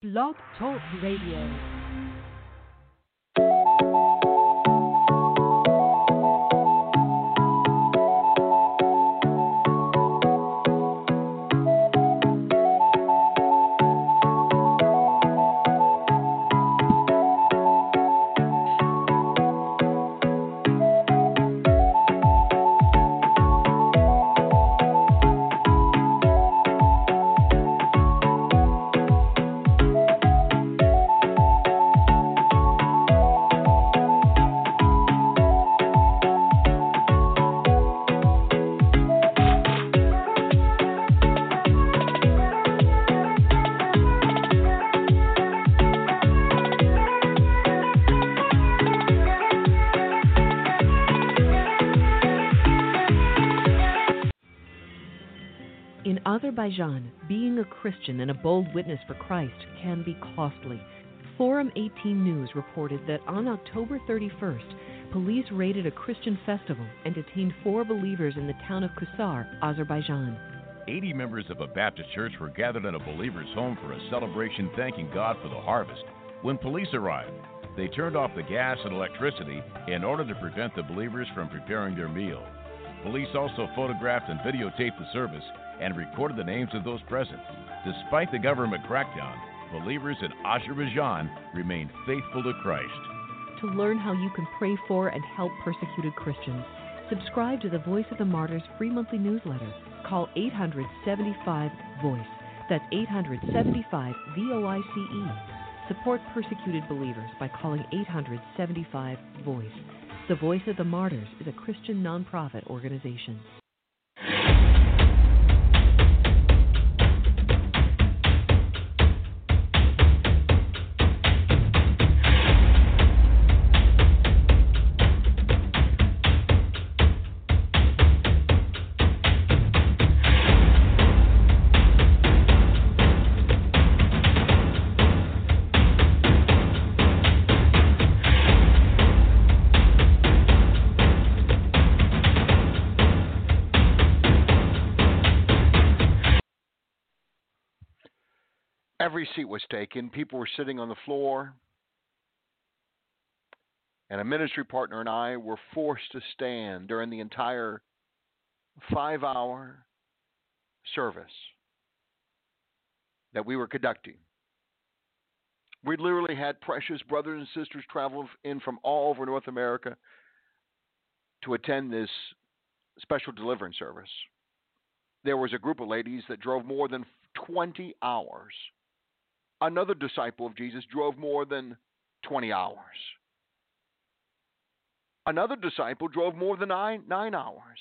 Blog Talk Radio. In Azerbaijan, being a Christian and a bold witness for Christ can be costly. Forum 18 News reported that on October 31st, police raided a Christian festival and detained four believers in the town of Kusar, Azerbaijan. 80 members of a Baptist church were gathered in a believer's home for a celebration thanking God for the harvest. When police arrived, they turned off the gas and electricity in order to prevent the believers from preparing their meal. Police also photographed and videotaped the service and recorded the names of those present. Despite the government crackdown, believers in Azerbaijan remained faithful to Christ. To learn how you can pray for and help persecuted Christians, subscribe to the Voice of the Martyrs free monthly newsletter. Call 875 VOICE. That's 875 V O I C E. Support persecuted believers by calling 875 VOICE. The Voice of the Martyrs is a Christian nonprofit organization. Every seat was taken. People were sitting on the floor. And a ministry partner and I were forced to stand during the entire five hour service that we were conducting. We literally had precious brothers and sisters travel in from all over North America to attend this special deliverance service. There was a group of ladies that drove more than 20 hours another disciple of Jesus drove more than 20 hours. Another disciple drove more than nine, nine hours,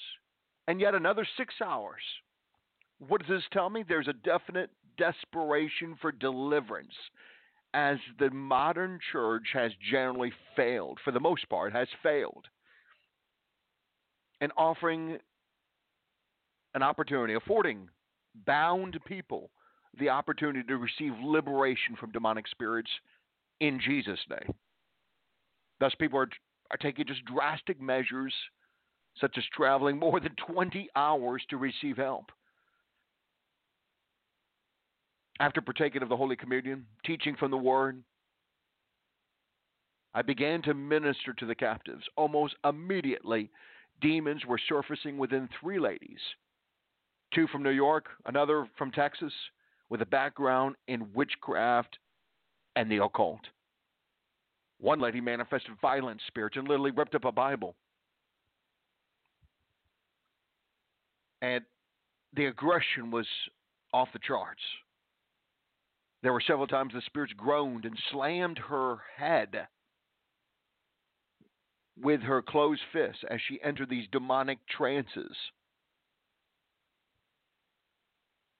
and yet another six hours. What does this tell me? There's a definite desperation for deliverance as the modern church has generally failed, for the most part, has failed in offering an opportunity, affording bound people the opportunity to receive liberation from demonic spirits in Jesus' name. Thus, people are, are taking just drastic measures, such as traveling more than 20 hours to receive help. After partaking of the Holy Communion, teaching from the Word, I began to minister to the captives. Almost immediately, demons were surfacing within three ladies two from New York, another from Texas, with a background in witchcraft and the occult. One lady manifested violent spirits and literally ripped up a Bible. And the aggression was off the charts. There were several times the spirits groaned and slammed her head with her closed fists as she entered these demonic trances.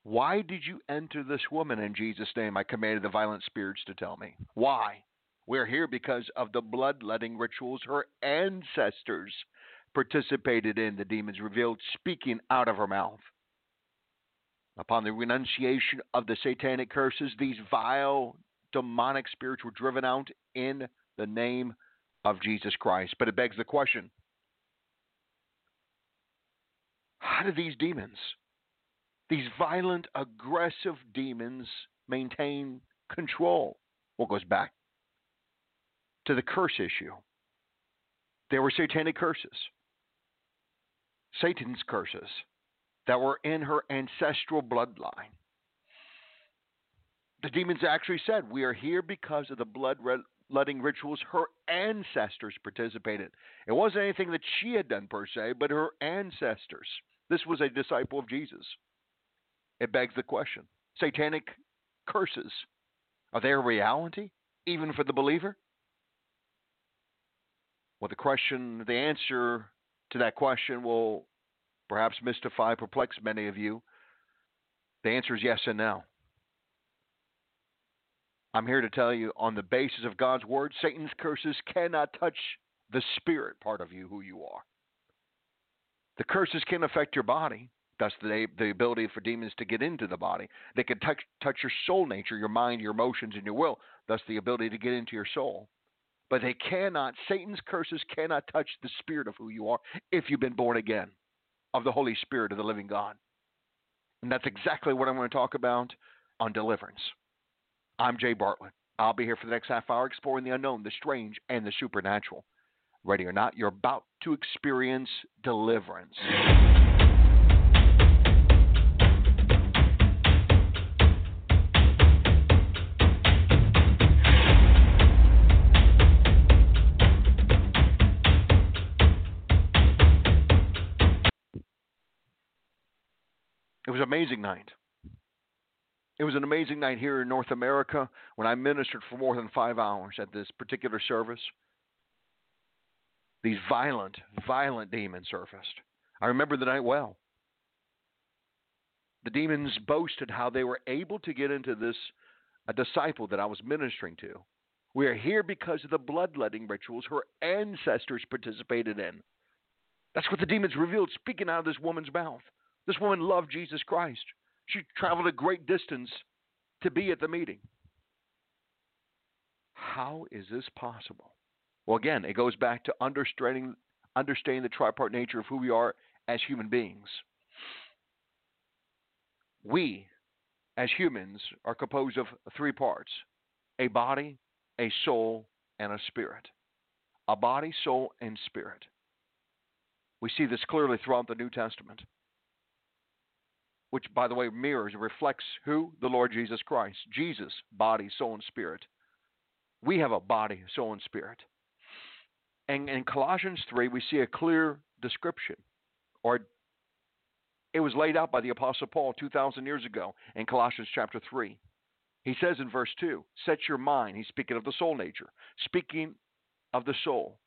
Why did you enter this woman in Jesus' name? I commanded the violent spirits to tell me. Why? We're here because of the bloodletting rituals her ancestors participated in, the demons revealed, speaking out of her mouth. Upon the renunciation of the satanic curses, these vile demonic spirits were driven out in the name of Jesus Christ. But it begs the question how do these demons these violent, aggressive demons maintain control. Well, goes back to the curse issue. There were satanic curses, Satan's curses that were in her ancestral bloodline. The demons actually said, We are here because of the blood letting rituals her ancestors participated. It wasn't anything that she had done per se, but her ancestors. This was a disciple of Jesus. It begs the question satanic curses, are they a reality, even for the believer? Well, the question, the answer to that question will perhaps mystify, perplex many of you. The answer is yes and no. I'm here to tell you on the basis of God's word, Satan's curses cannot touch the spirit part of you, who you are. The curses can affect your body, thus the, the ability for demons to get into the body. They can touch, touch your soul nature, your mind, your emotions, and your will, thus the ability to get into your soul. But they cannot, Satan's curses cannot touch the spirit of who you are if you've been born again of the Holy Spirit of the living God. And that's exactly what I'm going to talk about on deliverance. I'm Jay Bartlett. I'll be here for the next half hour exploring the unknown, the strange, and the supernatural. Ready or not, you're about to experience deliverance. Amazing night. It was an amazing night here in North America when I ministered for more than five hours at this particular service. These violent, violent demons surfaced. I remember the night well. The demons boasted how they were able to get into this a disciple that I was ministering to. We are here because of the bloodletting rituals her ancestors participated in. That's what the demons revealed, speaking out of this woman's mouth. This woman loved Jesus Christ. She traveled a great distance to be at the meeting. How is this possible? Well, again, it goes back to understanding understanding the tripart nature of who we are as human beings. We, as humans, are composed of three parts a body, a soul, and a spirit. A body, soul, and spirit. We see this clearly throughout the New Testament which, by the way, mirrors, reflects who? The Lord Jesus Christ. Jesus, body, soul, and spirit. We have a body, soul, and spirit. And in Colossians 3, we see a clear description, or it was laid out by the Apostle Paul 2,000 years ago in Colossians chapter 3. He says in verse 2, set your mind, he's speaking of the soul nature, speaking of the soul,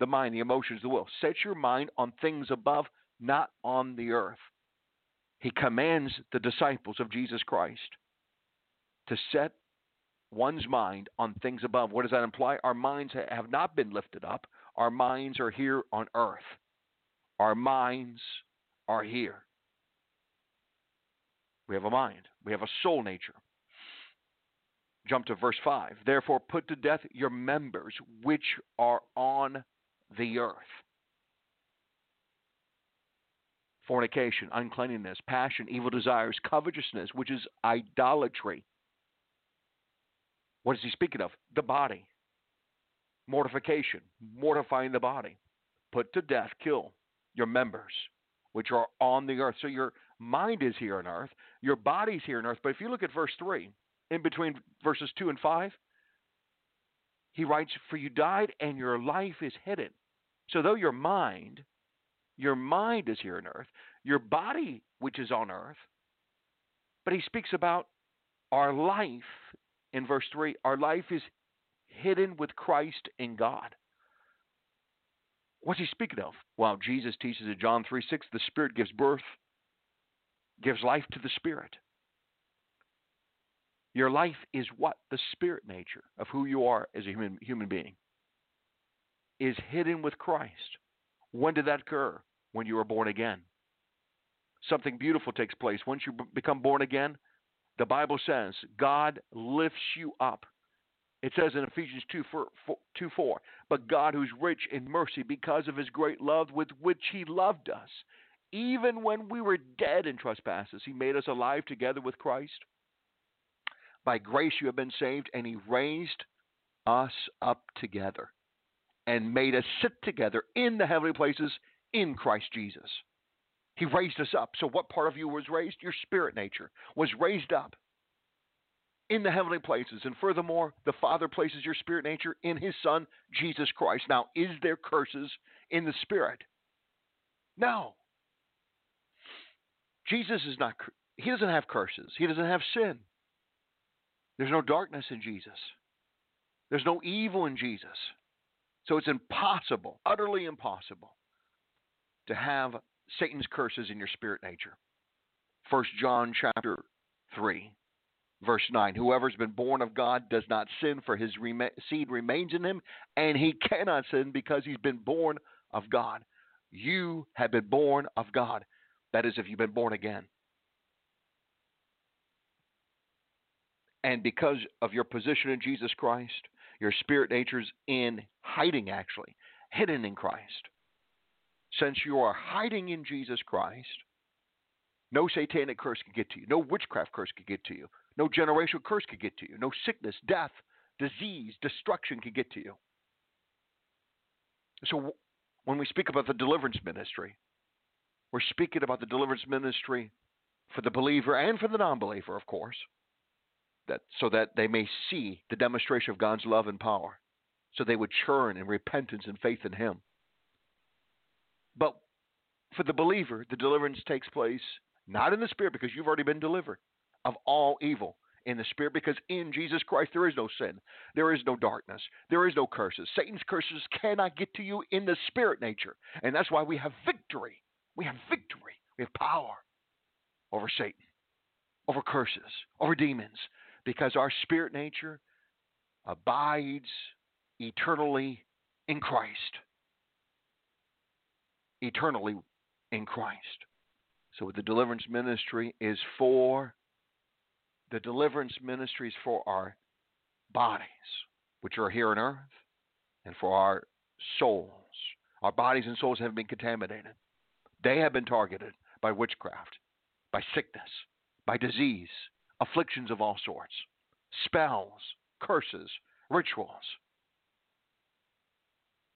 the mind, the emotions, the will. Set your mind on things above, not on the earth he commands the disciples of Jesus Christ to set one's mind on things above. What does that imply? Our minds have not been lifted up, our minds are here on earth. Our minds are here. We have a mind, we have a soul nature. Jump to verse 5. Therefore, put to death your members which are on the earth fornication, uncleanness, passion, evil desires, covetousness, which is idolatry. What is he speaking of? The body. Mortification, mortifying the body. Put to death, kill your members, which are on the earth. So your mind is here on earth, your body's here on earth. But if you look at verse 3, in between verses 2 and 5, he writes, For you died and your life is hidden. So though your mind your mind is here on earth, your body, which is on earth. But he speaks about our life in verse 3. Our life is hidden with Christ in God. What's he speaking of? Well, Jesus teaches in John 3 6, the Spirit gives birth, gives life to the Spirit. Your life is what? The spirit nature of who you are as a human, human being is hidden with Christ. When did that occur? When you are born again. Something beautiful takes place. Once you b- become born again, the Bible says God lifts you up. It says in Ephesians 2 4, 2 4, but God, who's rich in mercy because of his great love with which he loved us, even when we were dead in trespasses, he made us alive together with Christ. By grace you have been saved, and he raised us up together and made us sit together in the heavenly places in Christ Jesus. He raised us up. So, what part of you was raised? Your spirit nature was raised up in the heavenly places. And furthermore, the Father places your spirit nature in His Son, Jesus Christ. Now, is there curses in the Spirit? No. Jesus is not, He doesn't have curses, He doesn't have sin. There's no darkness in Jesus, there's no evil in Jesus. So it's impossible, utterly impossible, to have Satan's curses in your spirit nature. 1 John chapter 3 verse 9 whoever's been born of god does not sin for his seed remains in him and he cannot sin because he's been born of god. You have been born of god. That is if you've been born again. And because of your position in jesus christ your spirit nature's in hiding actually hidden in christ since you are hiding in Jesus Christ, no satanic curse can get to you. No witchcraft curse can get to you. No generational curse can get to you. No sickness, death, disease, destruction can get to you. So when we speak about the deliverance ministry, we're speaking about the deliverance ministry for the believer and for the non-believer, of course, that so that they may see the demonstration of God's love and power, so they would churn in repentance and faith in Him. But for the believer, the deliverance takes place not in the spirit because you've already been delivered of all evil in the spirit because in Jesus Christ there is no sin, there is no darkness, there is no curses. Satan's curses cannot get to you in the spirit nature. And that's why we have victory. We have victory. We have power over Satan, over curses, over demons because our spirit nature abides eternally in Christ eternally in Christ. So the deliverance ministry is for the deliverance ministry is for our bodies, which are here on earth, and for our souls. Our bodies and souls have been contaminated. They have been targeted by witchcraft, by sickness, by disease, afflictions of all sorts, spells, curses, rituals.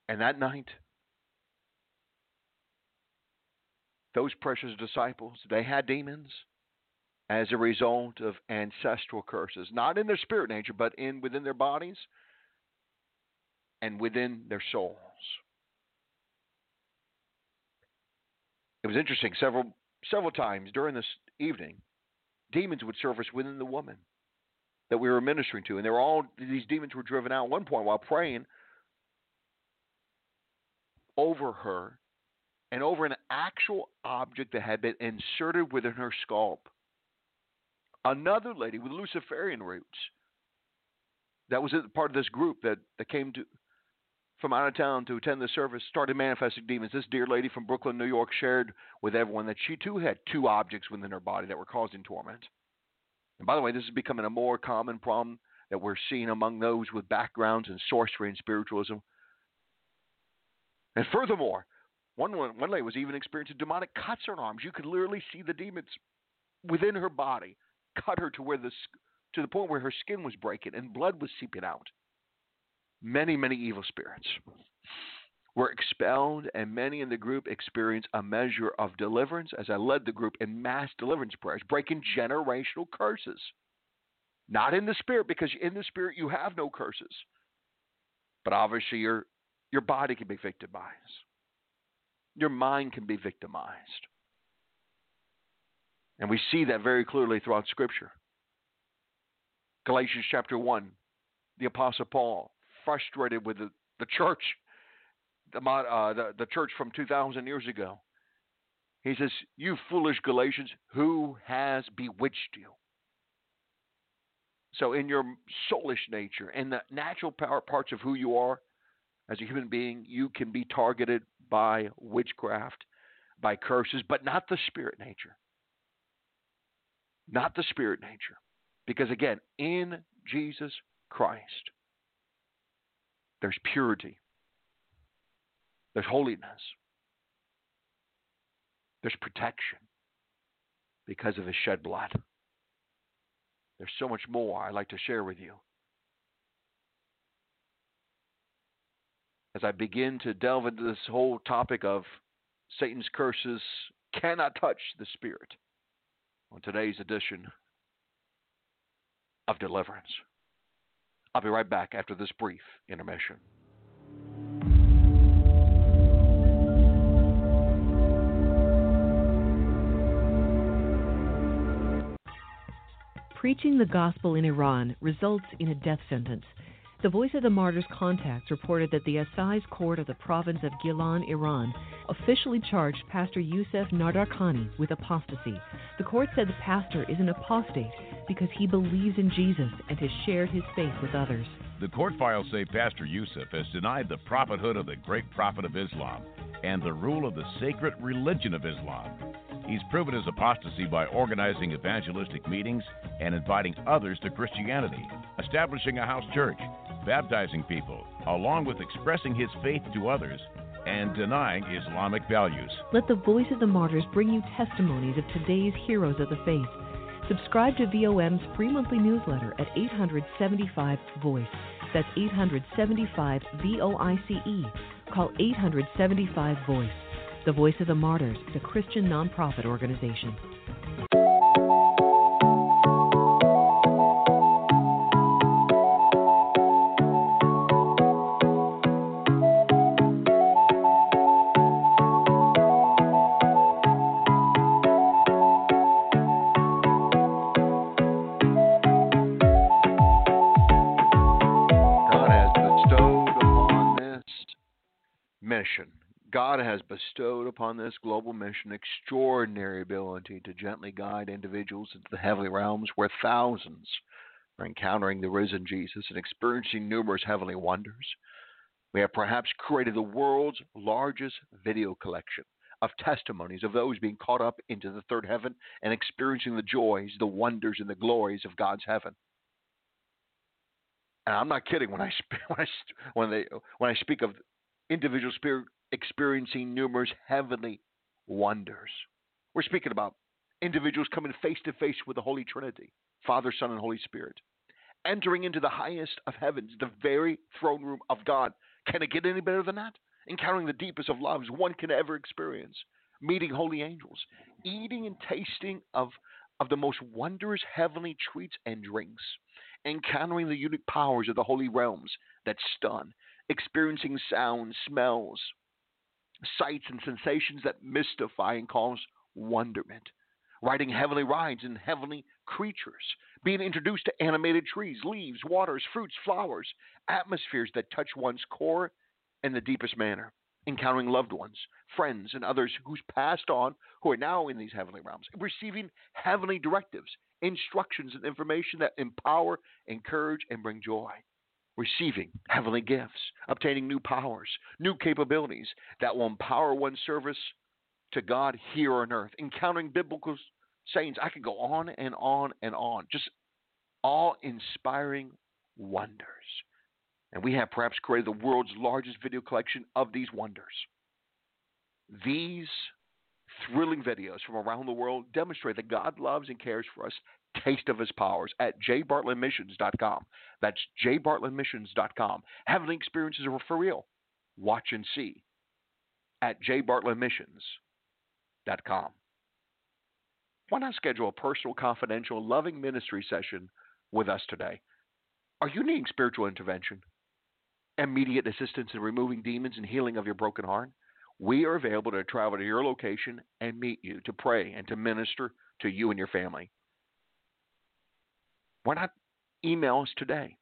And that night, those precious disciples, they had demons as a result of ancestral curses, not in their spirit nature, but in within their bodies and within their souls. It was interesting several several times during this evening, demons would surface within the woman that we were ministering to, and they were all these demons were driven out. At one point, while praying over her, and over an actual object that had been inserted within her scalp. Another lady with Luciferian roots that was part of this group that, that came to from out of town to attend the service started manifesting demons. This dear lady from Brooklyn, New York, shared with everyone that she too had two objects within her body that were causing torment. And by the way, this is becoming a more common problem that we're seeing among those with backgrounds in sorcery and spiritualism. And furthermore, one, one lady was even experiencing demonic cuts on her arms. You could literally see the demons within her body cut her to where the to the point where her skin was breaking and blood was seeping out. Many, many evil spirits were expelled, and many in the group experienced a measure of deliverance as I led the group in mass deliverance prayers, breaking generational curses. Not in the spirit, because in the spirit you have no curses. But obviously your your body can be victimized your mind can be victimized. And we see that very clearly throughout Scripture. Galatians chapter 1, the Apostle Paul, frustrated with the, the church, the, uh, the, the church from 2,000 years ago. He says, You foolish Galatians, who has bewitched you? So, in your soulish nature, in the natural power parts of who you are as a human being, you can be targeted by witchcraft, by curses, but not the spirit nature. Not the spirit nature. Because again, in Jesus Christ, there's purity, there's holiness, there's protection because of his shed blood. There's so much more I'd like to share with you. As I begin to delve into this whole topic of Satan's curses cannot touch the Spirit on today's edition of Deliverance. I'll be right back after this brief intermission. Preaching the gospel in Iran results in a death sentence. The Voice of the Martyrs contacts reported that the Assize Court of the province of Gilan, Iran, officially charged Pastor Youssef Nadarkhani with apostasy. The court said the pastor is an apostate because he believes in Jesus and has shared his faith with others. The court files say Pastor Youssef has denied the prophethood of the great prophet of Islam and the rule of the sacred religion of Islam. He's proven his apostasy by organizing evangelistic meetings and inviting others to Christianity, establishing a house church, baptizing people, along with expressing his faith to others and denying Islamic values. Let the Voice of the Martyrs bring you testimonies of today's heroes of the faith. Subscribe to VOM's free monthly newsletter at 875 Voice. That's 875 V O I C E. Call 875 Voice. The Voice of the Martyrs is a Christian nonprofit organization. God has bestowed upon this global mission extraordinary ability to gently guide individuals into the heavenly realms where thousands are encountering the risen Jesus and experiencing numerous heavenly wonders. We have perhaps created the world's largest video collection of testimonies of those being caught up into the third heaven and experiencing the joys, the wonders, and the glories of God's heaven. And I'm not kidding when I when I when they when I speak of individual spirit experiencing numerous heavenly wonders. We're speaking about individuals coming face to face with the Holy Trinity, Father, Son, and Holy Spirit, entering into the highest of heavens, the very throne room of God. Can it get any better than that? Encountering the deepest of loves one can ever experience, meeting holy angels, eating and tasting of, of the most wondrous heavenly treats and drinks, encountering the unique powers of the holy realms that stun, experiencing sounds, smells, sights, and sensations that mystify and cause wonderment, riding heavenly rides and heavenly creatures, being introduced to animated trees, leaves, waters, fruits, flowers, atmospheres that touch one's core in the deepest manner, encountering loved ones, friends, and others who's passed on who are now in these heavenly realms, receiving heavenly directives, instructions, and information that empower, encourage, and bring joy receiving heavenly gifts, obtaining new powers, new capabilities that will empower one's service to God here on earth, encountering biblical sayings. I could go on and on and on, just all inspiring wonders. And we have perhaps created the world's largest video collection of these wonders. These thrilling videos from around the world demonstrate that God loves and cares for us taste of his powers at jbartlettmissions.com. That's jbartlettmissions.com. Heavenly experiences are for real. Watch and see at jbartlettmissions.com. Why not schedule a personal, confidential, loving ministry session with us today? Are you needing spiritual intervention? Immediate assistance in removing demons and healing of your broken heart? We are available to travel to your location and meet you to pray and to minister to you and your family why not email us today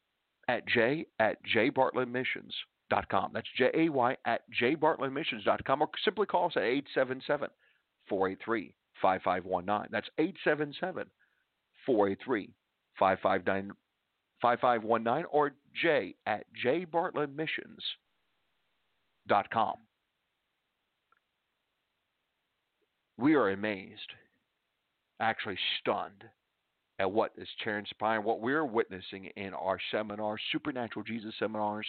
at j at jbartlettmissions.com. That's J-A-Y at jbartlettmissions.com or simply call us at 877 483 5519. That's 877 483 5519 or j at jbartlettmissions.com. We are amazed, actually stunned at what is transpiring, what we're witnessing in our seminars, supernatural Jesus seminars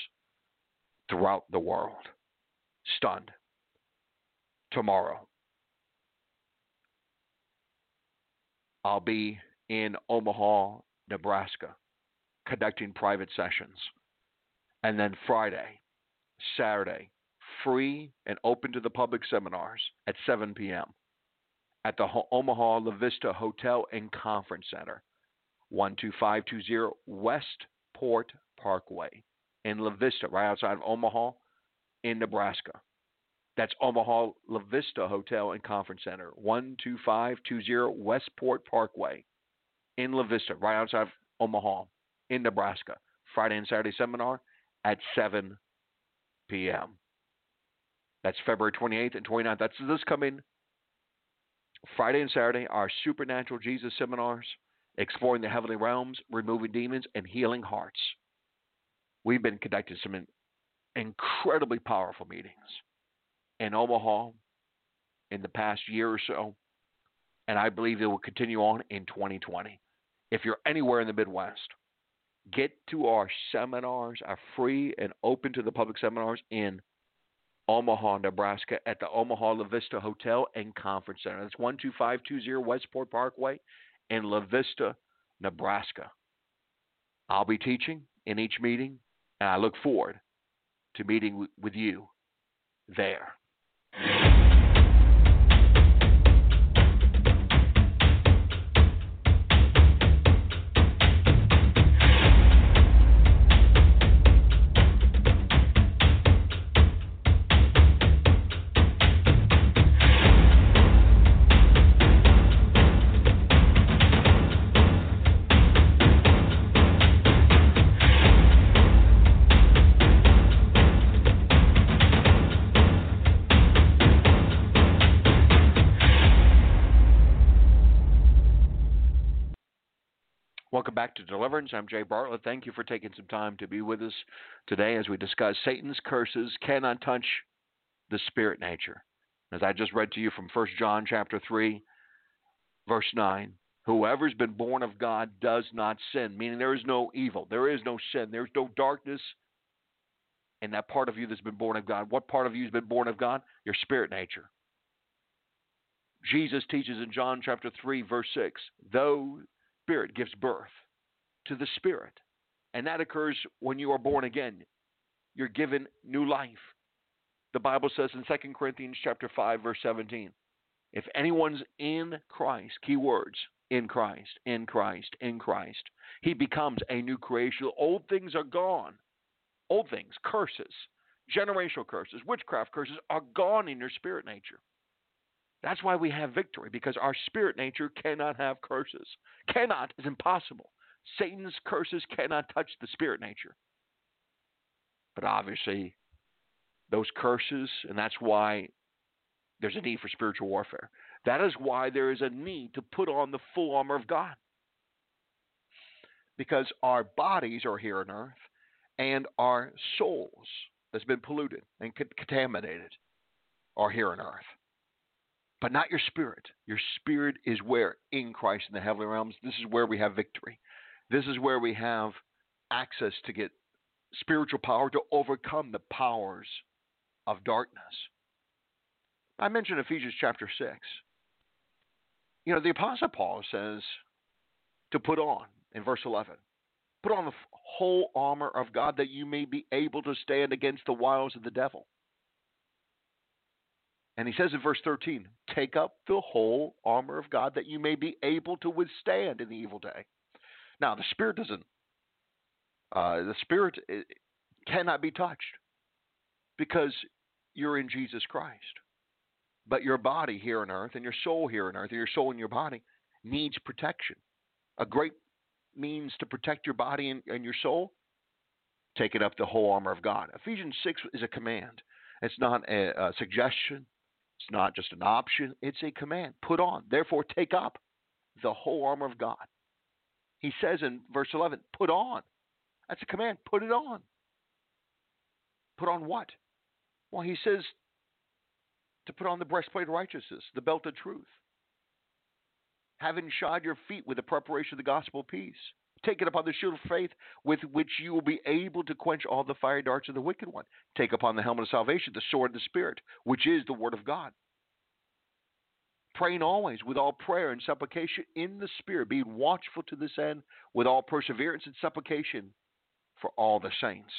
throughout the world. Stunned. Tomorrow, I'll be in Omaha Nebraska, conducting private sessions. And then Friday, Saturday, free and open to the public seminars at 7 p.m. at the Omaha La Vista Hotel and Conference Center, 12520 Westport Parkway in La Vista, right outside of Omaha in Nebraska. That's Omaha La Vista Hotel and Conference Center, 12520 Westport Parkway in La Vista, right outside of Omaha in Nebraska. Friday and Saturday seminar at 7 p.m. That's February 28th and 29th. That's this coming Friday and Saturday, are Supernatural Jesus seminars, exploring the heavenly realms, removing demons, and healing hearts. We've been conducting some incredibly powerful meetings in Omaha in the past year or so, and I believe it will continue on in 2020. If you're anywhere in the Midwest, get to our seminars, our free and open to the public seminars in Omaha, Nebraska at the Omaha La Vista Hotel and Conference Center. That's 12520 Westport Parkway in La Vista, Nebraska. I'll be teaching in each meeting, and I look forward to meeting with you there. Deliverance. I'm Jay Bartlett. Thank you for taking some time to be with us today as we discuss Satan's curses cannot touch the spirit nature. As I just read to you from 1 John chapter 3, verse 9, whoever's been born of God does not sin, meaning there is no evil, there is no sin, there's no darkness in that part of you that's been born of God. What part of you has been born of God? Your spirit nature. Jesus teaches in John chapter 3, verse 6, though spirit gives birth to the Spirit. And that occurs when you are born again. You're given new life. The Bible says in 2 Corinthians chapter 5 verse 17, if anyone's in Christ, key words, in Christ, in Christ, in Christ, he becomes a new creation. Old things are gone. Old things, curses, generational curses, witchcraft curses are gone in your spirit nature. That's why we have victory, because our spirit nature cannot have curses. Cannot is impossible. Satan's curses cannot touch the spirit nature. But obviously, those curses, and that's why there's a need for spiritual warfare. That is why there is a need to put on the full armor of God. Because our bodies are here on earth, and our souls that's been polluted and contaminated are here on earth. But not your spirit. Your spirit is where? In Christ in the heavenly realms. This is where we have victory. This is where we have access to get spiritual power to overcome the powers of darkness. I mentioned Ephesians chapter 6. You know, the Apostle Paul says to put on in verse 11 put on the whole armor of God that you may be able to stand against the wiles of the devil. And he says in verse 13, take up the whole armor of God that you may be able to withstand in the evil day. Now, the spirit doesn't. Uh, the spirit eh, cannot be touched because you're in Jesus Christ. But your body here on earth and your soul here on earth, and your soul and your body needs protection. A great means to protect your body and, and your soul, taking up the whole armor of God. Ephesians 6 is a command. It's not a, a suggestion. It's not just an option. It's a command. Put on. Therefore, take up the whole armor of God he says in verse 11, put on. That's a command. Put it on. Put on what? Well, he says to put on the breastplate of righteousness, the belt of truth. Having shod your feet with the preparation of the gospel of peace. Take it upon the shield of faith with which you will be able to quench all the fiery darts of the wicked one. Take upon the helmet of salvation, the sword of the Spirit, which is the word of God. Praying always with all prayer and supplication in the Spirit, being watchful to this end with all perseverance and supplication for all the saints.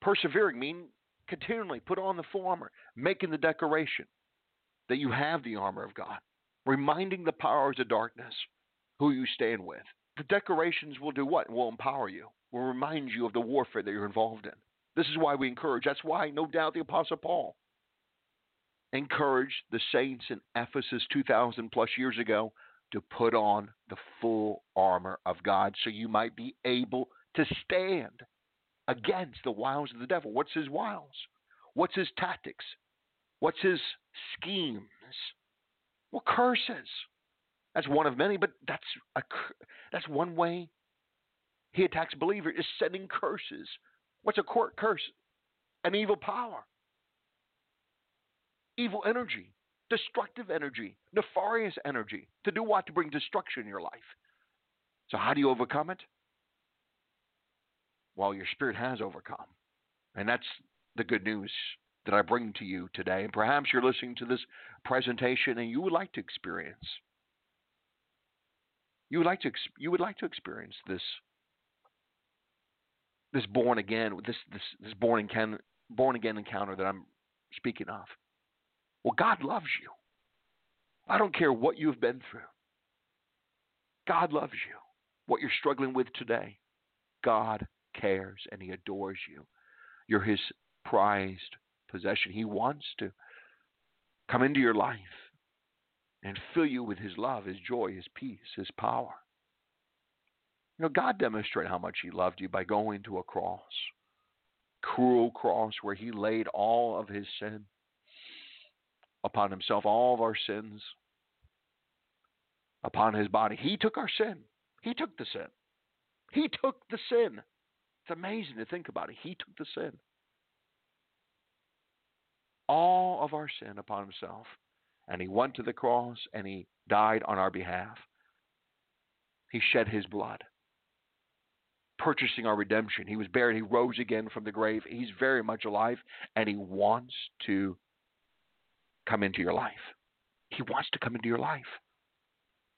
Persevering means continually put on the full armor, making the declaration that you have the armor of God, reminding the powers of darkness who you stand with. The decorations will do what? Will empower you, will remind you of the warfare that you're involved in. This is why we encourage. That's why, no doubt, the Apostle Paul encouraged the saints in Ephesus 2,000 plus years ago to put on the full armor of God so you might be able to stand against the wiles of the devil. What's his wiles? What's his tactics? What's his schemes? Well, curses. That's one of many, but that's a, that's one way he attacks believers is sending curses. What's a court curse? An evil power, evil energy, destructive energy, nefarious energy. To do what? To bring destruction in your life. So how do you overcome it? Well, your spirit has overcome, and that's the good news that I bring to you today. And perhaps you're listening to this presentation and you would like to experience you would like to you would like to experience this this born again this this this born again born again encounter that I'm speaking of. Well, God loves you. I don't care what you've been through. God loves you. What you're struggling with today, God cares and He adores you. You're His prized possession. He wants to come into your life and fill you with His love, His joy, His peace, His power. You know, God demonstrated how much He loved you by going to a cross, cruel cross where He laid all of His sin upon Himself, all of our sins upon His body. He took our sin. He took the sin. He took the sin. It's amazing to think about it. He took the sin all of our sin upon himself. And he went to the cross and he died on our behalf. He shed his blood, purchasing our redemption. He was buried. He rose again from the grave. He's very much alive and he wants to come into your life. He wants to come into your life.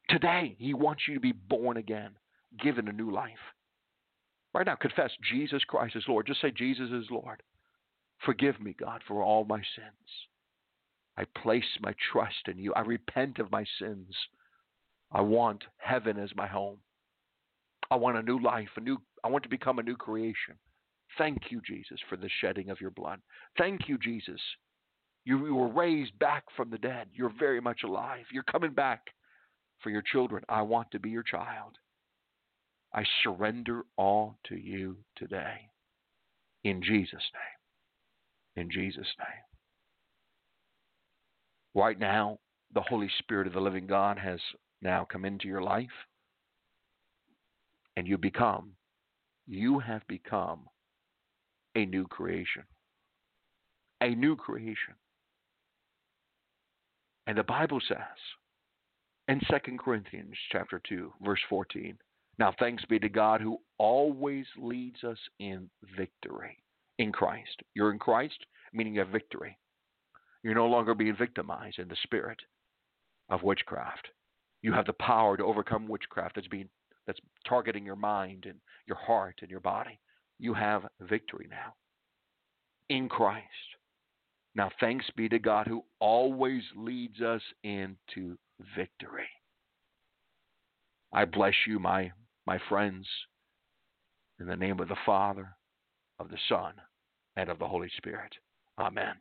Today, he wants you to be born again, given a new life. Right now, confess Jesus Christ is Lord. Just say, Jesus is Lord. Forgive me, God, for all my sins. I place my trust in you. I repent of my sins. I want heaven as my home. I want a new life, a new I want to become a new creation. Thank you, Jesus, for the shedding of your blood. Thank you, Jesus. You, you were raised back from the dead. You're very much alive. You're coming back for your children. I want to be your child. I surrender all to you today. In Jesus' name in Jesus' name. Right now, the Holy Spirit of the living God has now come into your life, and you become, you have become a new creation. A new creation. And the Bible says in 2 Corinthians chapter 2, verse 14, now thanks be to God who always leads us in victory in Christ. You're in Christ, meaning you have victory. You're no longer being victimized in the spirit of witchcraft. You have the power to overcome witchcraft that's being that's targeting your mind and your heart and your body. You have victory now in Christ. Now, thanks be to God who always leads us into victory. I bless you, my, my friends, in the name of the Father, of the Son, and of the Holy Spirit. Amen.